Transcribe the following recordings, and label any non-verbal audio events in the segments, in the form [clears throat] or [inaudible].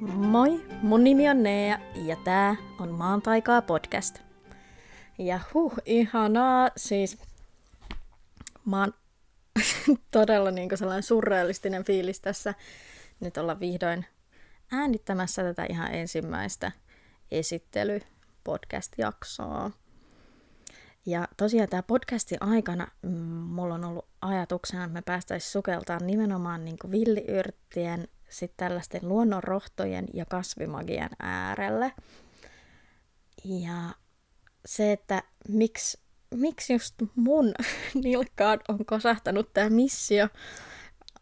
Moi, mun nimi on Nea ja tää on Maan taikaa podcast. Ja huh, ihanaa, siis mä oon [laughs] todella niinku sellainen surrealistinen fiilis tässä nyt olla vihdoin äänittämässä tätä ihan ensimmäistä esittely podcast-jaksoa. Ja tosiaan tämä podcastin aikana mm, mulla on ollut ajatuksena, että me päästäisiin sukeltaan nimenomaan niin villiyrttien, sitten tällaisten luonnonrohtojen ja kasvimagian äärelle. Ja se, että miksi, miksi just mun [laughs] nilkkaan on kosahtanut tämä missio,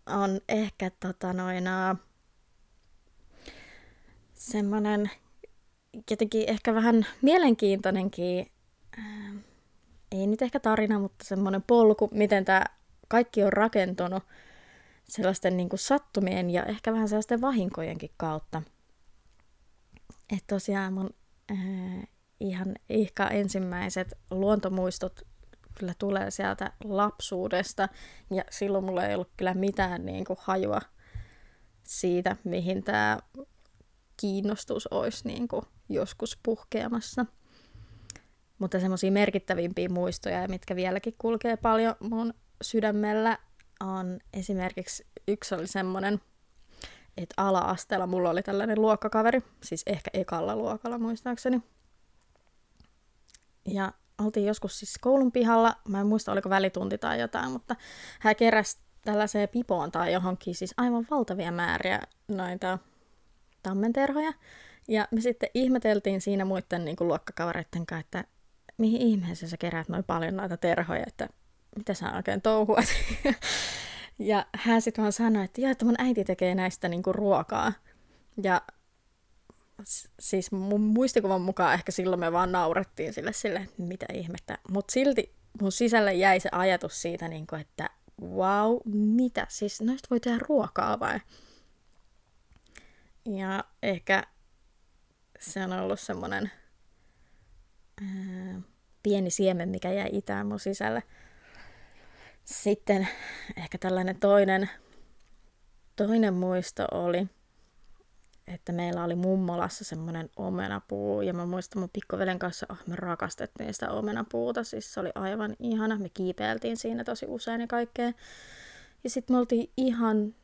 on ehkä tota semmoinen jotenkin ehkä vähän mielenkiintoinenkin ei nyt ehkä tarina, mutta semmoinen polku, miten tämä kaikki on rakentunut sellaisten niin kuin sattumien ja ehkä vähän sellaisten vahinkojenkin kautta. Että tosiaan mun äh, ihan ehkä ensimmäiset luontomuistot kyllä tulee sieltä lapsuudesta ja silloin mulla ei ollut kyllä mitään niin kuin hajua siitä, mihin tämä kiinnostus olisi niin kuin joskus puhkeamassa. Mutta semmoisia merkittävimpiä muistoja, mitkä vieläkin kulkee paljon mun sydämellä, on esimerkiksi yksi oli semmoinen, että ala-asteella mulla oli tällainen luokkakaveri, siis ehkä ekalla luokalla muistaakseni. Ja oltiin joskus siis koulun pihalla, mä en muista oliko välitunti tai jotain, mutta hän keräsi tällaiseen pipoon tai johonkin siis aivan valtavia määriä noita tammenterhoja. Ja me sitten ihmeteltiin siinä muiden niin kuin luokkakavereiden kanssa, että mihin ihmeeseen sä keräät noin paljon noita terhoja, että mitä sä oikein touhuat. [laughs] ja hän sitten vaan sanoi, että joo, että mun äiti tekee näistä niinku ruokaa. Ja siis mun muistikuvan mukaan ehkä silloin me vaan naurettiin sille sille, että mitä ihmettä. Mutta silti mun sisälle jäi se ajatus siitä, niinku, että wow, mitä? Siis noista voi tehdä ruokaa vai? Ja ehkä se on ollut semmoinen pieni siemen, mikä jäi itään mun sisälle. Sitten ehkä tällainen toinen, toinen muisto oli, että meillä oli mummolassa semmoinen omenapuu, ja mä muistan mun pikkuvelen kanssa, oh, me rakastettiin sitä omenapuuta, siis se oli aivan ihana, me kiipeiltiin siinä tosi usein ja kaikkea. Ja sitten me oltiin ihan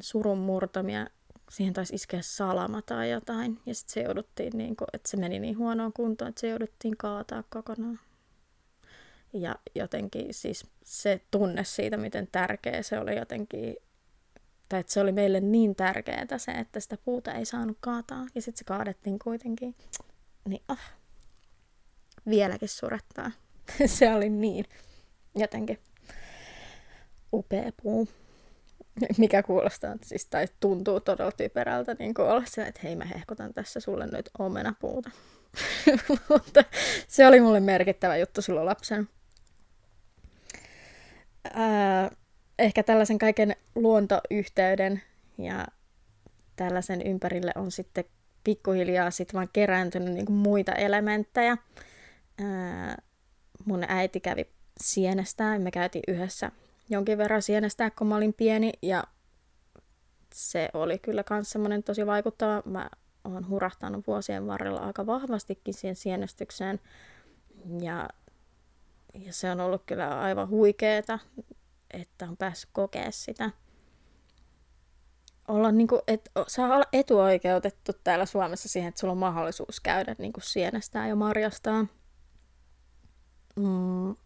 surun murtamia siihen taisi iskeä salama tai jotain. Ja sitten se jouduttiin, niin kuin, että se meni niin huonoon kuntoon, että se jouduttiin kaataa kokonaan. Ja jotenkin siis se tunne siitä, miten tärkeä se oli jotenkin, tai että se oli meille niin tärkeää se, että sitä puuta ei saanut kaataa. Ja sitten se kaadettiin kuitenkin. Niin oh, vieläkin surettaa. [laughs] se oli niin jotenkin upea puu mikä kuulostaa siis, tai tuntuu todella typerältä niin olla se, että hei mä hehkutan tässä sulle nyt omenapuuta. [laughs] Mutta se oli mulle merkittävä juttu silloin lapsen. Ehkä tällaisen kaiken luontoyhteyden ja tällaisen ympärille on sitten pikkuhiljaa sitten vaan kerääntynyt niin muita elementtejä. Ää, mun äiti kävi sienestään, me käytiin yhdessä jonkin verran sienestää, kun mä olin pieni, ja se oli kyllä myös semmoinen tosi vaikuttava. Mä oon hurahtanut vuosien varrella aika vahvastikin siihen sienestykseen, ja, ja se on ollut kyllä aivan huikeeta, että on päässyt kokea sitä. Olla niin kuin, et, saa olla etuoikeutettu täällä Suomessa siihen, että sulla on mahdollisuus käydä niin kuin sienestää ja marjastaa. Mm,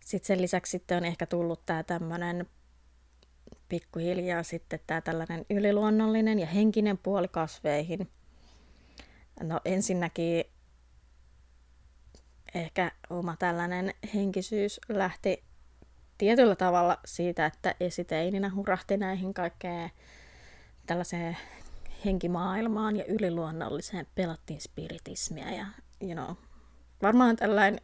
sitten sen lisäksi sitten on ehkä tullut tämä tämmöinen pikkuhiljaa sitten tämä tällainen yliluonnollinen ja henkinen puoli kasveihin. No ensinnäkin ehkä oma tällainen henkisyys lähti tietyllä tavalla siitä, että esiteininä hurahti näihin kaikkeen tällaiseen henkimaailmaan ja yliluonnolliseen pelattiin spiritismia ja you know, varmaan tällainen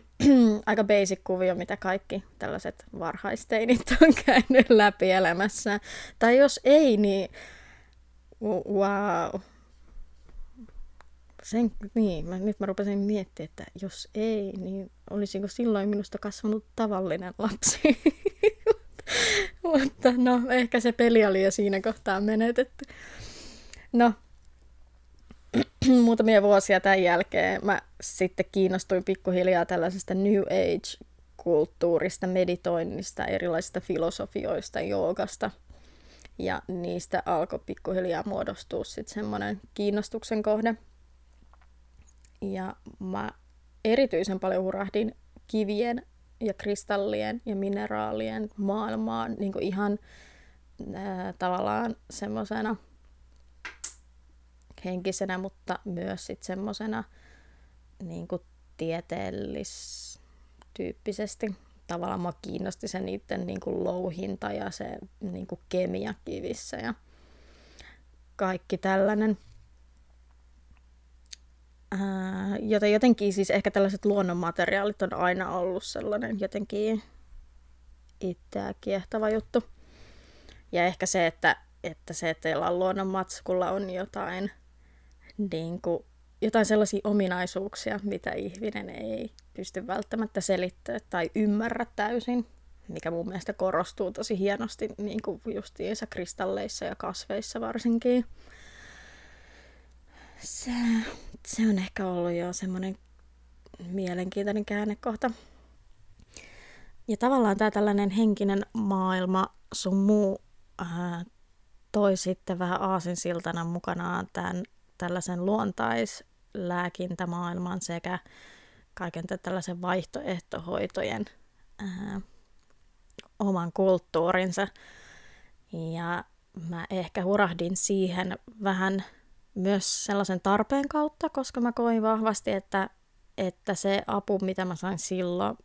[clears throat] aika basic kuvio, mitä kaikki tällaiset varhaisteinit on [laughs] käynyt läpi elämässä. Tai jos ei, niin wow. Sen, niin, mä, nyt mä rupesin miettimään, että jos ei, niin olisiko silloin minusta kasvanut tavallinen lapsi. [laughs] Mutta no, ehkä se peli oli jo siinä kohtaa menetetty. No, [clears throat] muutamia vuosia tämän jälkeen mä sitten kiinnostuin pikkuhiljaa tällaisesta New Age-kulttuurista, meditoinnista, erilaisista filosofioista, joogasta. Ja niistä alkoi pikkuhiljaa muodostua sitten semmoinen kiinnostuksen kohde. Ja mä erityisen paljon hurahdin kivien ja kristallien ja mineraalien maailmaan niin kuin ihan ää, tavallaan semmoisena henkisenä, mutta myös sitten semmoisena niin tieteellistyyppisesti. Tavallaan mä kiinnosti se niiden niin kuin louhinta ja se niin kuin kemia kivissä ja kaikki tällainen. Ää, joten jotenkin siis ehkä tällaiset luonnonmateriaalit on aina ollut sellainen jotenkin itseä kiehtova juttu. Ja ehkä se, että, että se, että on luonnonmatskulla on jotain, niin kuin, jotain sellaisia ominaisuuksia, mitä ihminen ei pysty välttämättä selittämään tai ymmärrä täysin, mikä mun mielestä korostuu tosi hienosti niin kuin justiinsa kristalleissa ja kasveissa varsinkin se, se on ehkä ollut jo semmoinen mielenkiintoinen käännekohta. Ja tavallaan tämä tällainen henkinen maailma sun muu ää, toi sitten vähän aasinsiltana mukanaan tämän tällaisen luontaislääkintämaailman sekä kaiken tällaisen vaihtoehtohoitojen ää, oman kulttuurinsa. Ja mä ehkä hurahdin siihen vähän myös sellaisen tarpeen kautta, koska mä koin vahvasti, että, että se apu, mitä mä sain silloin,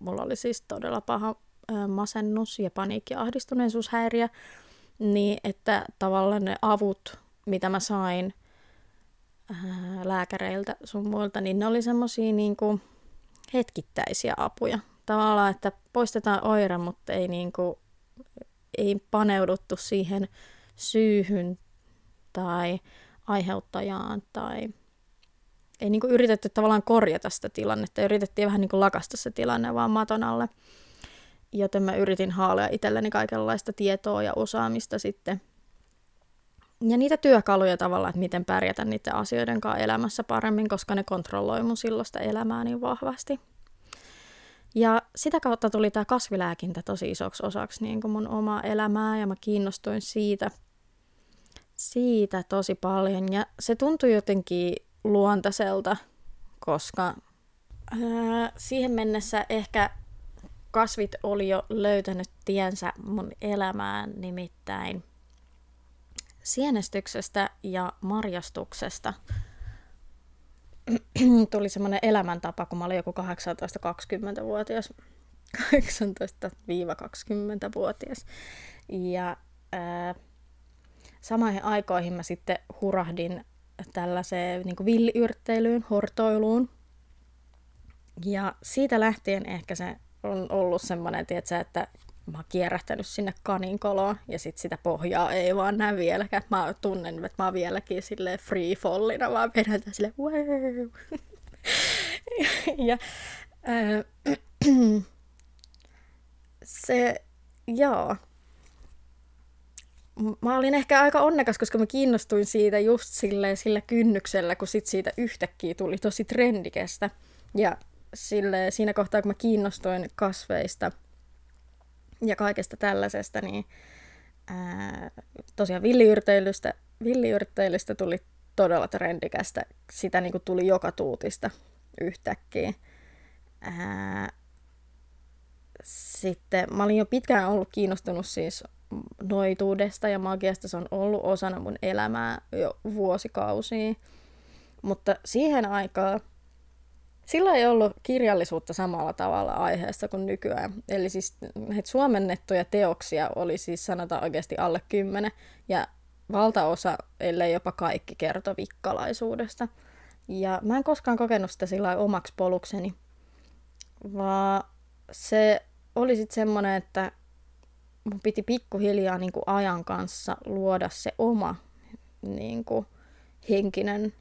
mulla oli siis todella paha masennus ja paniikki- ja ahdistuneisuushäiriö, niin että tavallaan ne avut, mitä mä sain lääkäreiltä sun muilta, niin ne oli semmosia niinku hetkittäisiä apuja. Tavallaan, että poistetaan oire, mutta ei, niinku, ei paneuduttu siihen syyhyn tai aiheuttajaan tai ei niin kuin yritetty tavallaan korjata sitä tilannetta, yritettiin vähän niin kuin lakasta se tilanne vaan maton alle. Joten mä yritin haalea itselleni kaikenlaista tietoa ja osaamista sitten. Ja niitä työkaluja tavallaan, että miten pärjätä niiden asioiden kanssa elämässä paremmin, koska ne kontrolloi mun silloista elämää niin vahvasti. Ja sitä kautta tuli tämä kasvilääkintä tosi isoksi osaksi niin kuin mun omaa elämää ja mä kiinnostuin siitä – siitä tosi paljon ja se tuntui jotenkin luontaiselta, koska ää, siihen mennessä ehkä kasvit oli jo löytänyt tiensä mun elämään, nimittäin sienestyksestä ja marjastuksesta [clears throat] tuli semmoinen elämäntapa, kun mä olin joku 18-20-vuotias, 18-20-vuotias. Ja ää, samoihin aikoihin mä sitten hurahdin tällaiseen niin villiyrtteilyyn, hortoiluun. Ja siitä lähtien ehkä se on ollut semmoinen, tietsä, että mä oon kierrähtänyt sinne kaninkoloon ja sit sitä pohjaa ei vaan näe vieläkään. Mä tunnen, että mä oon vieläkin sille free fallina, vaan vedän sille wow. [laughs] ja äh, [clears throat] se, joo, mä olin ehkä aika onnekas, koska mä kiinnostuin siitä just sille, sillä kynnyksellä, kun sit siitä yhtäkkiä tuli tosi trendikestä. Ja sille, siinä kohtaa, kun mä kiinnostuin kasveista ja kaikesta tällaisesta, niin ää, tosiaan villiyrteilystä, villiyrteilystä tuli todella trendikästä. Sitä niin kuin tuli joka tuutista yhtäkkiä. Ää, sitten mä olin jo pitkään ollut kiinnostunut siis noituudesta ja magiasta. Se on ollut osana mun elämää jo vuosikausia. Mutta siihen aikaan sillä ei ollut kirjallisuutta samalla tavalla aiheesta kuin nykyään. Eli siis näitä suomennettuja teoksia oli siis sanotaan oikeasti alle kymmenen. Ja valtaosa, ellei jopa kaikki, kertoi vikkalaisuudesta. Ja mä en koskaan kokenut sitä sillä omaksi polukseni, vaan se oli sitten semmoinen, että mun piti pikkuhiljaa niin kuin ajan kanssa luoda se oma niin kuin henkinen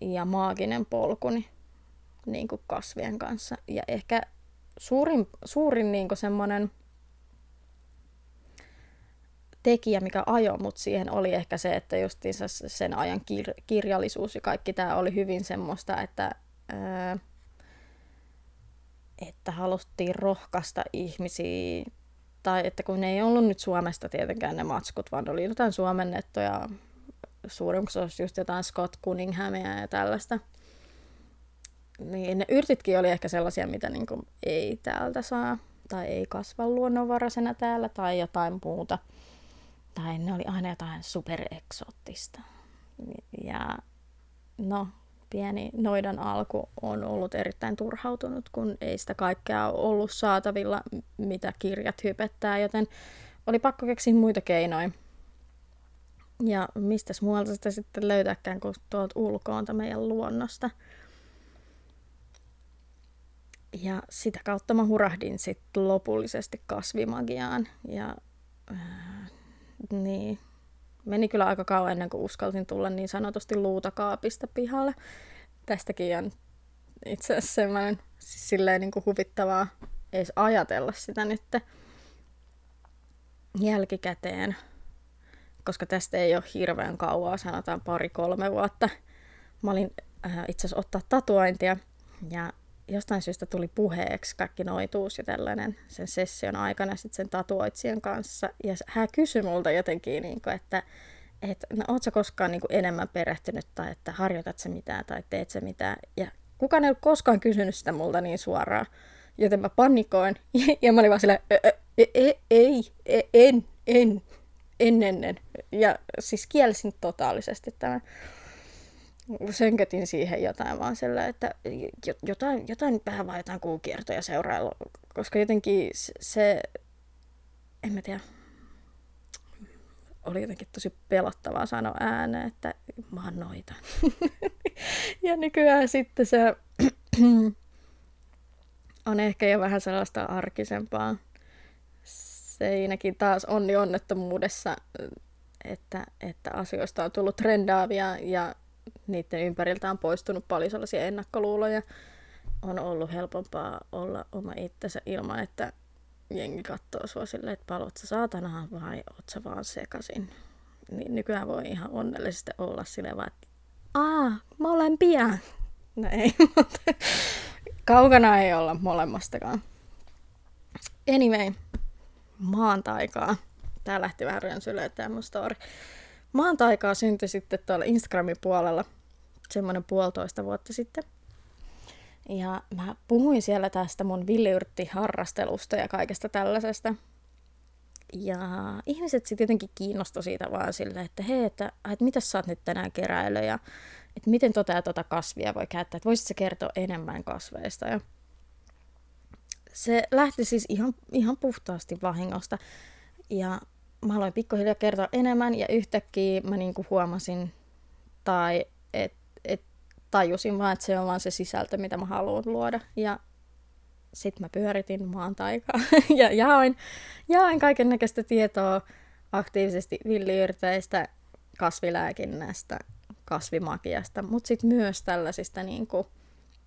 ja maaginen polkuni niin kuin kasvien kanssa. Ja ehkä suurin, suurin niin kuin semmoinen tekijä, mikä ajoi mut siihen, oli ehkä se, että justiinsa sen ajan kir- kirjallisuus ja kaikki tämä oli hyvin semmoista, että, ää, että haluttiin rohkaista ihmisiä, tai että kun ne ei ollut nyt Suomesta tietenkään ne matskut, vaan oli jotain suomennettuja, suurin se olisi just jotain Scott Cunninghamia ja tällaista. Niin ne yrtitkin oli ehkä sellaisia, mitä niin kuin ei täältä saa, tai ei kasva luonnonvaraisena täällä, tai jotain muuta – tai ne oli aina jotain supereksoottista. Ja no, pieni noidan alku on ollut erittäin turhautunut, kun ei sitä kaikkea ollut saatavilla, mitä kirjat hypettää, joten oli pakko keksiä muita keinoja. Ja mistä muualta sitä sitten löytääkään kuin tuolta ulkoonta meidän luonnosta. Ja sitä kautta mä hurahdin sitten lopullisesti kasvimagiaan. Ja äh, niin. Meni kyllä aika kauan ennen kuin uskaltin tulla niin sanotusti luutakaapista pihalle. Tästäkin on itse asiassa semmoinen siis silleen niin kuin huvittavaa edes ajatella sitä nyt jälkikäteen, koska tästä ei ole hirveän kauaa, sanotaan pari-kolme vuotta. Mä olin äh, itse asiassa ottaa tatuointia ja jostain syystä tuli puheeksi kaikki noituus ja tällainen sen session aikana sitten sen tatuoitsijan kanssa. Ja hän kysyi multa jotenkin, niin kuin, että, että no, ootko koskaan niin kuin enemmän perehtynyt tai että harjoitat se mitään tai teet se mitään. Ja kukaan ei ole koskaan kysynyt sitä multa niin suoraan. Joten mä pannikoin [laughs] ja mä olin vaan silleen, ei, ei, en, en, en ennen. Ja siis kielsin totaalisesti tämän sönkötin siihen jotain vaan sillä, että jotain, jotain vähän vaan jotain kuukiertoja seurailla, koska jotenkin se, en mä tiedä, oli jotenkin tosi pelottavaa sanoa ääneen, että mä oon noita. [laughs] ja nykyään sitten se [clears throat] on ehkä jo vähän sellaista arkisempaa. Seinäkin taas onni onnettomuudessa, että, että asioista on tullut trendaavia ja niiden ympäriltä on poistunut paljon sellaisia ennakkoluuloja. On ollut helpompaa olla oma itsensä ilman, että jengi katsoo sua silleen, että palot sä saatanaan vai oot sä vaan sekasin. Niin nykyään voi ihan onnellisesti olla silleen vaan, että aa, molempia. No ei, [laughs] mutta kaukana ei olla molemmastakaan. Anyway, maantaikaa. Tää lähti vähän rönsylle tämä story. Maan taikaa syntyi sitten tuolla Instagramin puolella semmoinen puolitoista vuotta sitten. Ja mä puhuin siellä tästä mun villiyrtti-harrastelusta ja kaikesta tällaisesta. Ja ihmiset sitten jotenkin kiinnostu siitä vaan silleen, että hei, että, että mitä sä oot nyt tänään keräily ja että miten tota ja tota kasvia voi käyttää, että voisit kertoa enemmän kasveista. Ja se lähti siis ihan, ihan puhtaasti vahingosta. Ja mä aloin pikkuhiljaa kertoa enemmän ja yhtäkkiä mä niinku huomasin tai et, et, tajusin vaan, että se on vaan se sisältö, mitä mä haluan luoda. Ja sitten mä pyöritin maan taikaa [laughs] ja jaoin, jaoin kaiken näköistä tietoa aktiivisesti villiyrteistä, kasvilääkinnästä, kasvimagiasta, mutta sitten myös tällaisista niinku,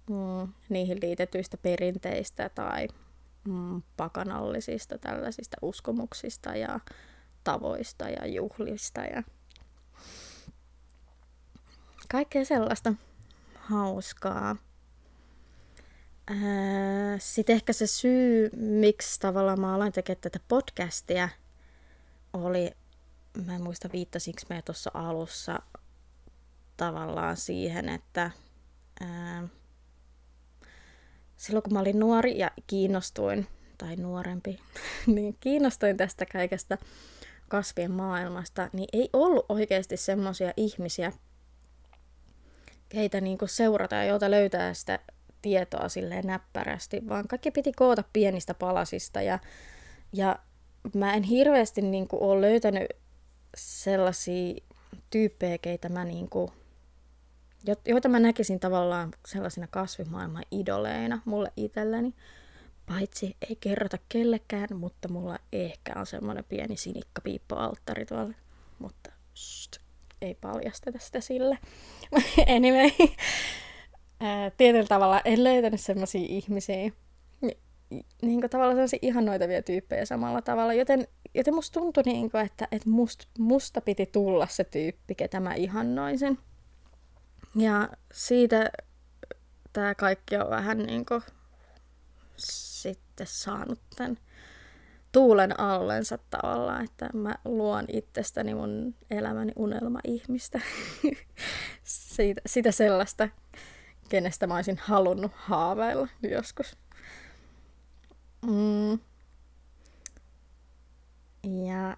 mm, niihin liitetyistä perinteistä tai mm, pakanallisista tällaisista uskomuksista ja tavoista ja juhlista ja kaikkea sellaista hauskaa. Sitten ehkä se syy, miksi tavallaan mä aloin tekemään tätä podcastia, oli, mä en muista viittasinko me tuossa alussa tavallaan siihen, että ää, silloin kun mä olin nuori ja kiinnostuin, tai nuorempi, [laughs] niin kiinnostuin tästä kaikesta kasvien maailmasta, niin ei ollut oikeasti semmoisia ihmisiä, keitä niin seurata ja joita löytää sitä tietoa silleen näppärästi, vaan kaikki piti koota pienistä palasista ja, ja mä en hirveästi niin kuin, ole löytänyt sellaisia tyyppejä, keitä mä niin kuin, joita mä näkisin tavallaan sellaisina kasvimaailman idoleina mulle itselleni. Paitsi ei kerrota kellekään, mutta mulla ehkä on semmoinen pieni sinikkapiippo-alttari tuolla. Mutta shht, ei paljasteta sitä sille. [laughs] anyway, tietyllä tavalla en löytänyt semmoisia ihmisiä, niin kuin, tavallaan sellaisia ihannoitavia tyyppejä samalla tavalla. Joten, joten musta tuntui, niin kuin, että, että must, musta piti tulla se tyyppi, ketä mä ihannoisin. Ja siitä tämä kaikki on vähän niin kuin sitten saanut tämän tuulen allensa tavallaan, että mä luon itsestäni mun elämäni unelma-ihmistä. [laughs] Siitä, sitä sellaista, kenestä mä olisin halunnut haaveilla joskus. Mm. Ja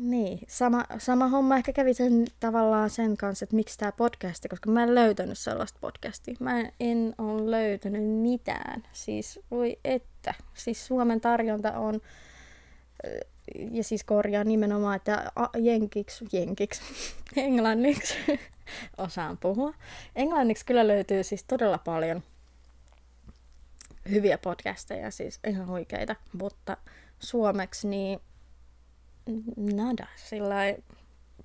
niin, sama, sama homma ehkä kävi sen tavallaan sen kanssa, että miksi tämä podcasti, koska mä en löytänyt sellaista podcastia. Mä en, en ole löytänyt mitään. Siis voi että. Siis Suomen tarjonta on, ja siis korjaa nimenomaan, että jenkiksi, jenkiksi, [laughs] englanniksi [laughs] osaan puhua. Englanniksi kyllä löytyy siis todella paljon hyviä podcasteja, siis ihan huikeita, mutta suomeksi niin nada, sillä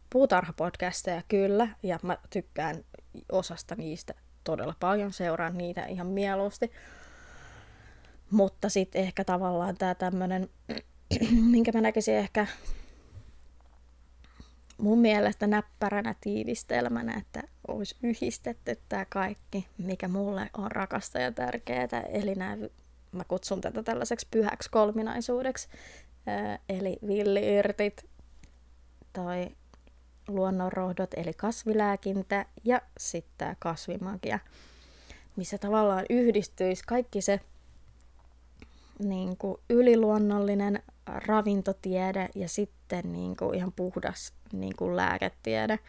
puutarhapodcasteja kyllä, ja mä tykkään osasta niistä todella paljon, seuraan niitä ihan mieluusti. Mutta sitten ehkä tavallaan tämä tämmöinen, [clears throat] minkä mä näkisin ehkä mun mielestä näppäränä tiivistelmänä, että olisi yhdistetty tämä kaikki, mikä mulle on rakasta ja tärkeää. Eli nämä, mä kutsun tätä tällaiseksi pyhäksi kolminaisuudeksi. Eli villiyrtit, tai luonnonrohdot, eli kasvilääkintä ja sitten kasvimagia, missä tavallaan yhdistyisi kaikki se niin kuin yliluonnollinen ravintotiede ja sitten niin kuin ihan puhdas niin kuin lääketiede,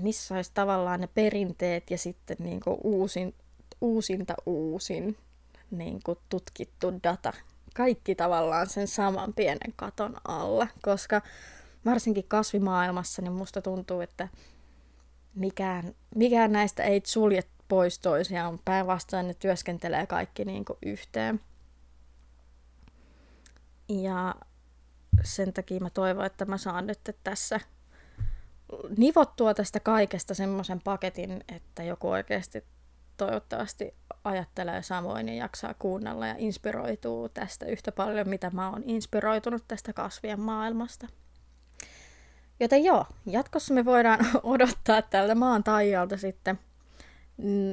missä olisi tavallaan ne perinteet ja sitten niin kuin uusin, uusinta uusin niin kuin tutkittu data. Kaikki tavallaan sen saman pienen katon alla, koska varsinkin kasvimaailmassa niin musta tuntuu, että mikään, mikään näistä ei sulje pois toisiaan. Päinvastoin ne työskentelee kaikki niin kuin yhteen. Ja sen takia mä toivon, että mä saan nyt tässä nivottua tästä kaikesta semmoisen paketin, että joku oikeasti toivottavasti ajattelee samoin ja jaksaa kuunnella ja inspiroituu tästä yhtä paljon, mitä mä oon inspiroitunut tästä kasvien maailmasta. Joten joo, jatkossa me voidaan [laughs] odottaa tältä maan taijalta sitten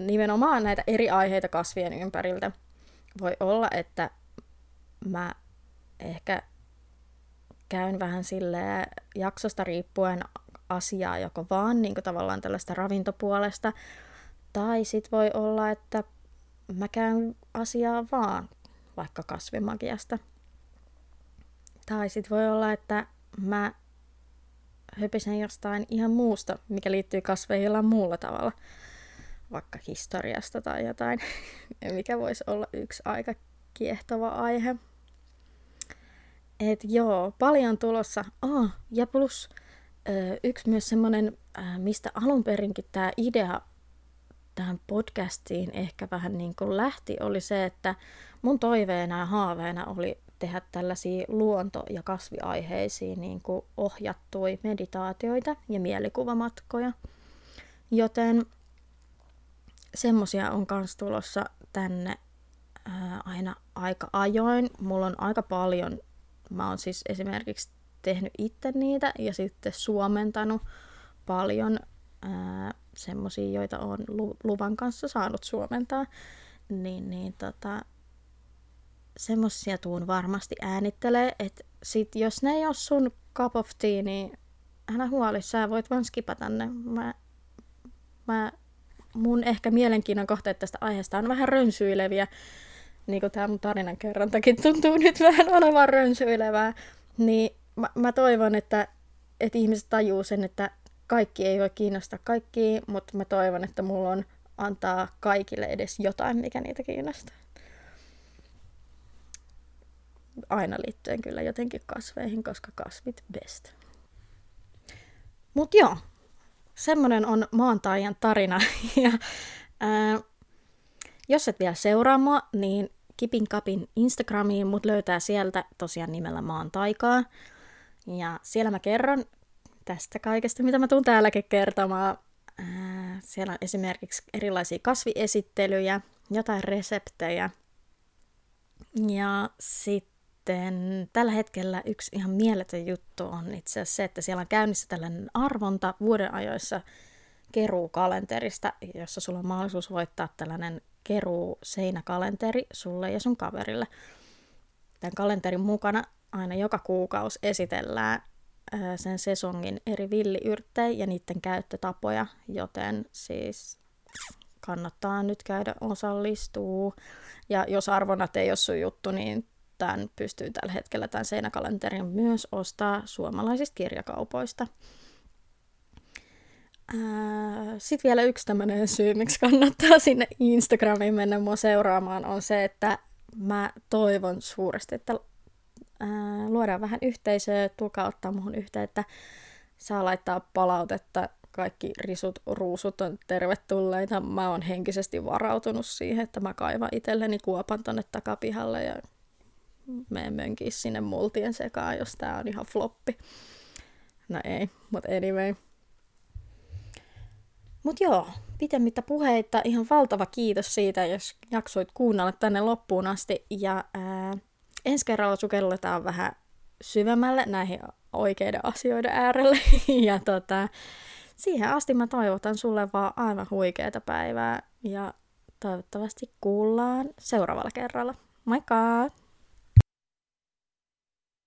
nimenomaan näitä eri aiheita kasvien ympäriltä. Voi olla, että mä ehkä käyn vähän sille jaksosta riippuen asiaa joko vaan niin tavallaan tällaista ravintopuolesta, tai sit voi olla, että mä käyn asiaa vaan vaikka kasvimagiasta. Tai sit voi olla, että mä höpisen jostain ihan muusta, mikä liittyy kasveihin jollain muulla tavalla, vaikka historiasta tai jotain, [laughs] mikä voisi olla yksi aika kiehtova aihe. Et joo, paljon tulossa. Oh, ja plus yksi myös semmoinen, mistä alun perinkin tämä idea tähän podcastiin ehkä vähän niin kuin lähti, oli se, että mun toiveena ja haaveena oli tehdä tällaisia luonto- ja kasviaiheisiin niin kuin ohjattui meditaatioita ja mielikuvamatkoja. Joten semmosia on kans tulossa tänne ää, aina aika ajoin. Mulla on aika paljon, mä oon siis esimerkiksi tehnyt itse niitä ja sitten suomentanut paljon semmosia, joita on luvan kanssa saanut suomentaa. Niin, niin tota, semmosia tuun varmasti äänittelee, että sit jos ne ei ole sun cup of tea, niin älä huoli, sä voit vaan skipata ne. Mä, mä, mun ehkä mielenkiinnon kohteet tästä aiheesta on vähän rönsyileviä, niin kuin tämä mun tarinan kerrontakin tuntuu nyt vähän olevan rönsyilevää, niin mä, mä toivon, että, että ihmiset tajuu sen, että kaikki ei voi kiinnostaa kaikkia, mutta mä toivon, että mulla on antaa kaikille edes jotain, mikä niitä kiinnostaa aina liittyen kyllä jotenkin kasveihin, koska kasvit best. Mut joo, semmonen on maantaijan tarina. [laughs] ja, ää, jos et vielä seuraa mua, niin Kipin Kapin Instagramiin mut löytää sieltä tosiaan nimellä Maan taikaa. Ja siellä mä kerron tästä kaikesta, mitä mä tuun täälläkin kertomaan. Ää, siellä on esimerkiksi erilaisia kasviesittelyjä, jotain reseptejä – Ja sitten tällä hetkellä yksi ihan mieletön juttu on itse asiassa se, että siellä on käynnissä tällainen arvonta vuoden ajoissa keruukalenterista, jossa sulla on mahdollisuus voittaa tällainen keruu seinäkalenteri sulle ja sun kaverille. Tämän kalenterin mukana aina joka kuukausi esitellään sen sesongin eri villiyrttejä ja niiden käyttötapoja, joten siis kannattaa nyt käydä osallistuu. Ja jos arvonat ei ole sun juttu, niin tämän pystyy tällä hetkellä tämän seinäkalenterin myös ostaa suomalaisista kirjakaupoista. Sitten vielä yksi tämmöinen syy, miksi kannattaa sinne Instagramiin mennä mua seuraamaan, on se, että mä toivon suuresti, että ää, luodaan vähän yhteisöä, tulkaa ottaa muhun yhteyttä, saa laittaa palautetta, kaikki risut, ruusut on tervetulleita. Mä oon henkisesti varautunut siihen, että mä kaivan itselleni kuopan tonne takapihalle ja menen mönkiä sinne multien sekaan, jos tää on ihan floppi. No ei, mutta anyway. Mut joo, pitemmittä puheita, ihan valtava kiitos siitä, jos jaksoit kuunnella tänne loppuun asti. Ja ää, ensi kerralla sukelletaan vähän syvemmälle näihin oikeiden asioiden äärelle. [laughs] ja tota, siihen asti mä toivotan sulle vaan aivan huikeaa päivää ja toivottavasti kuullaan seuraavalla kerralla. Moikka!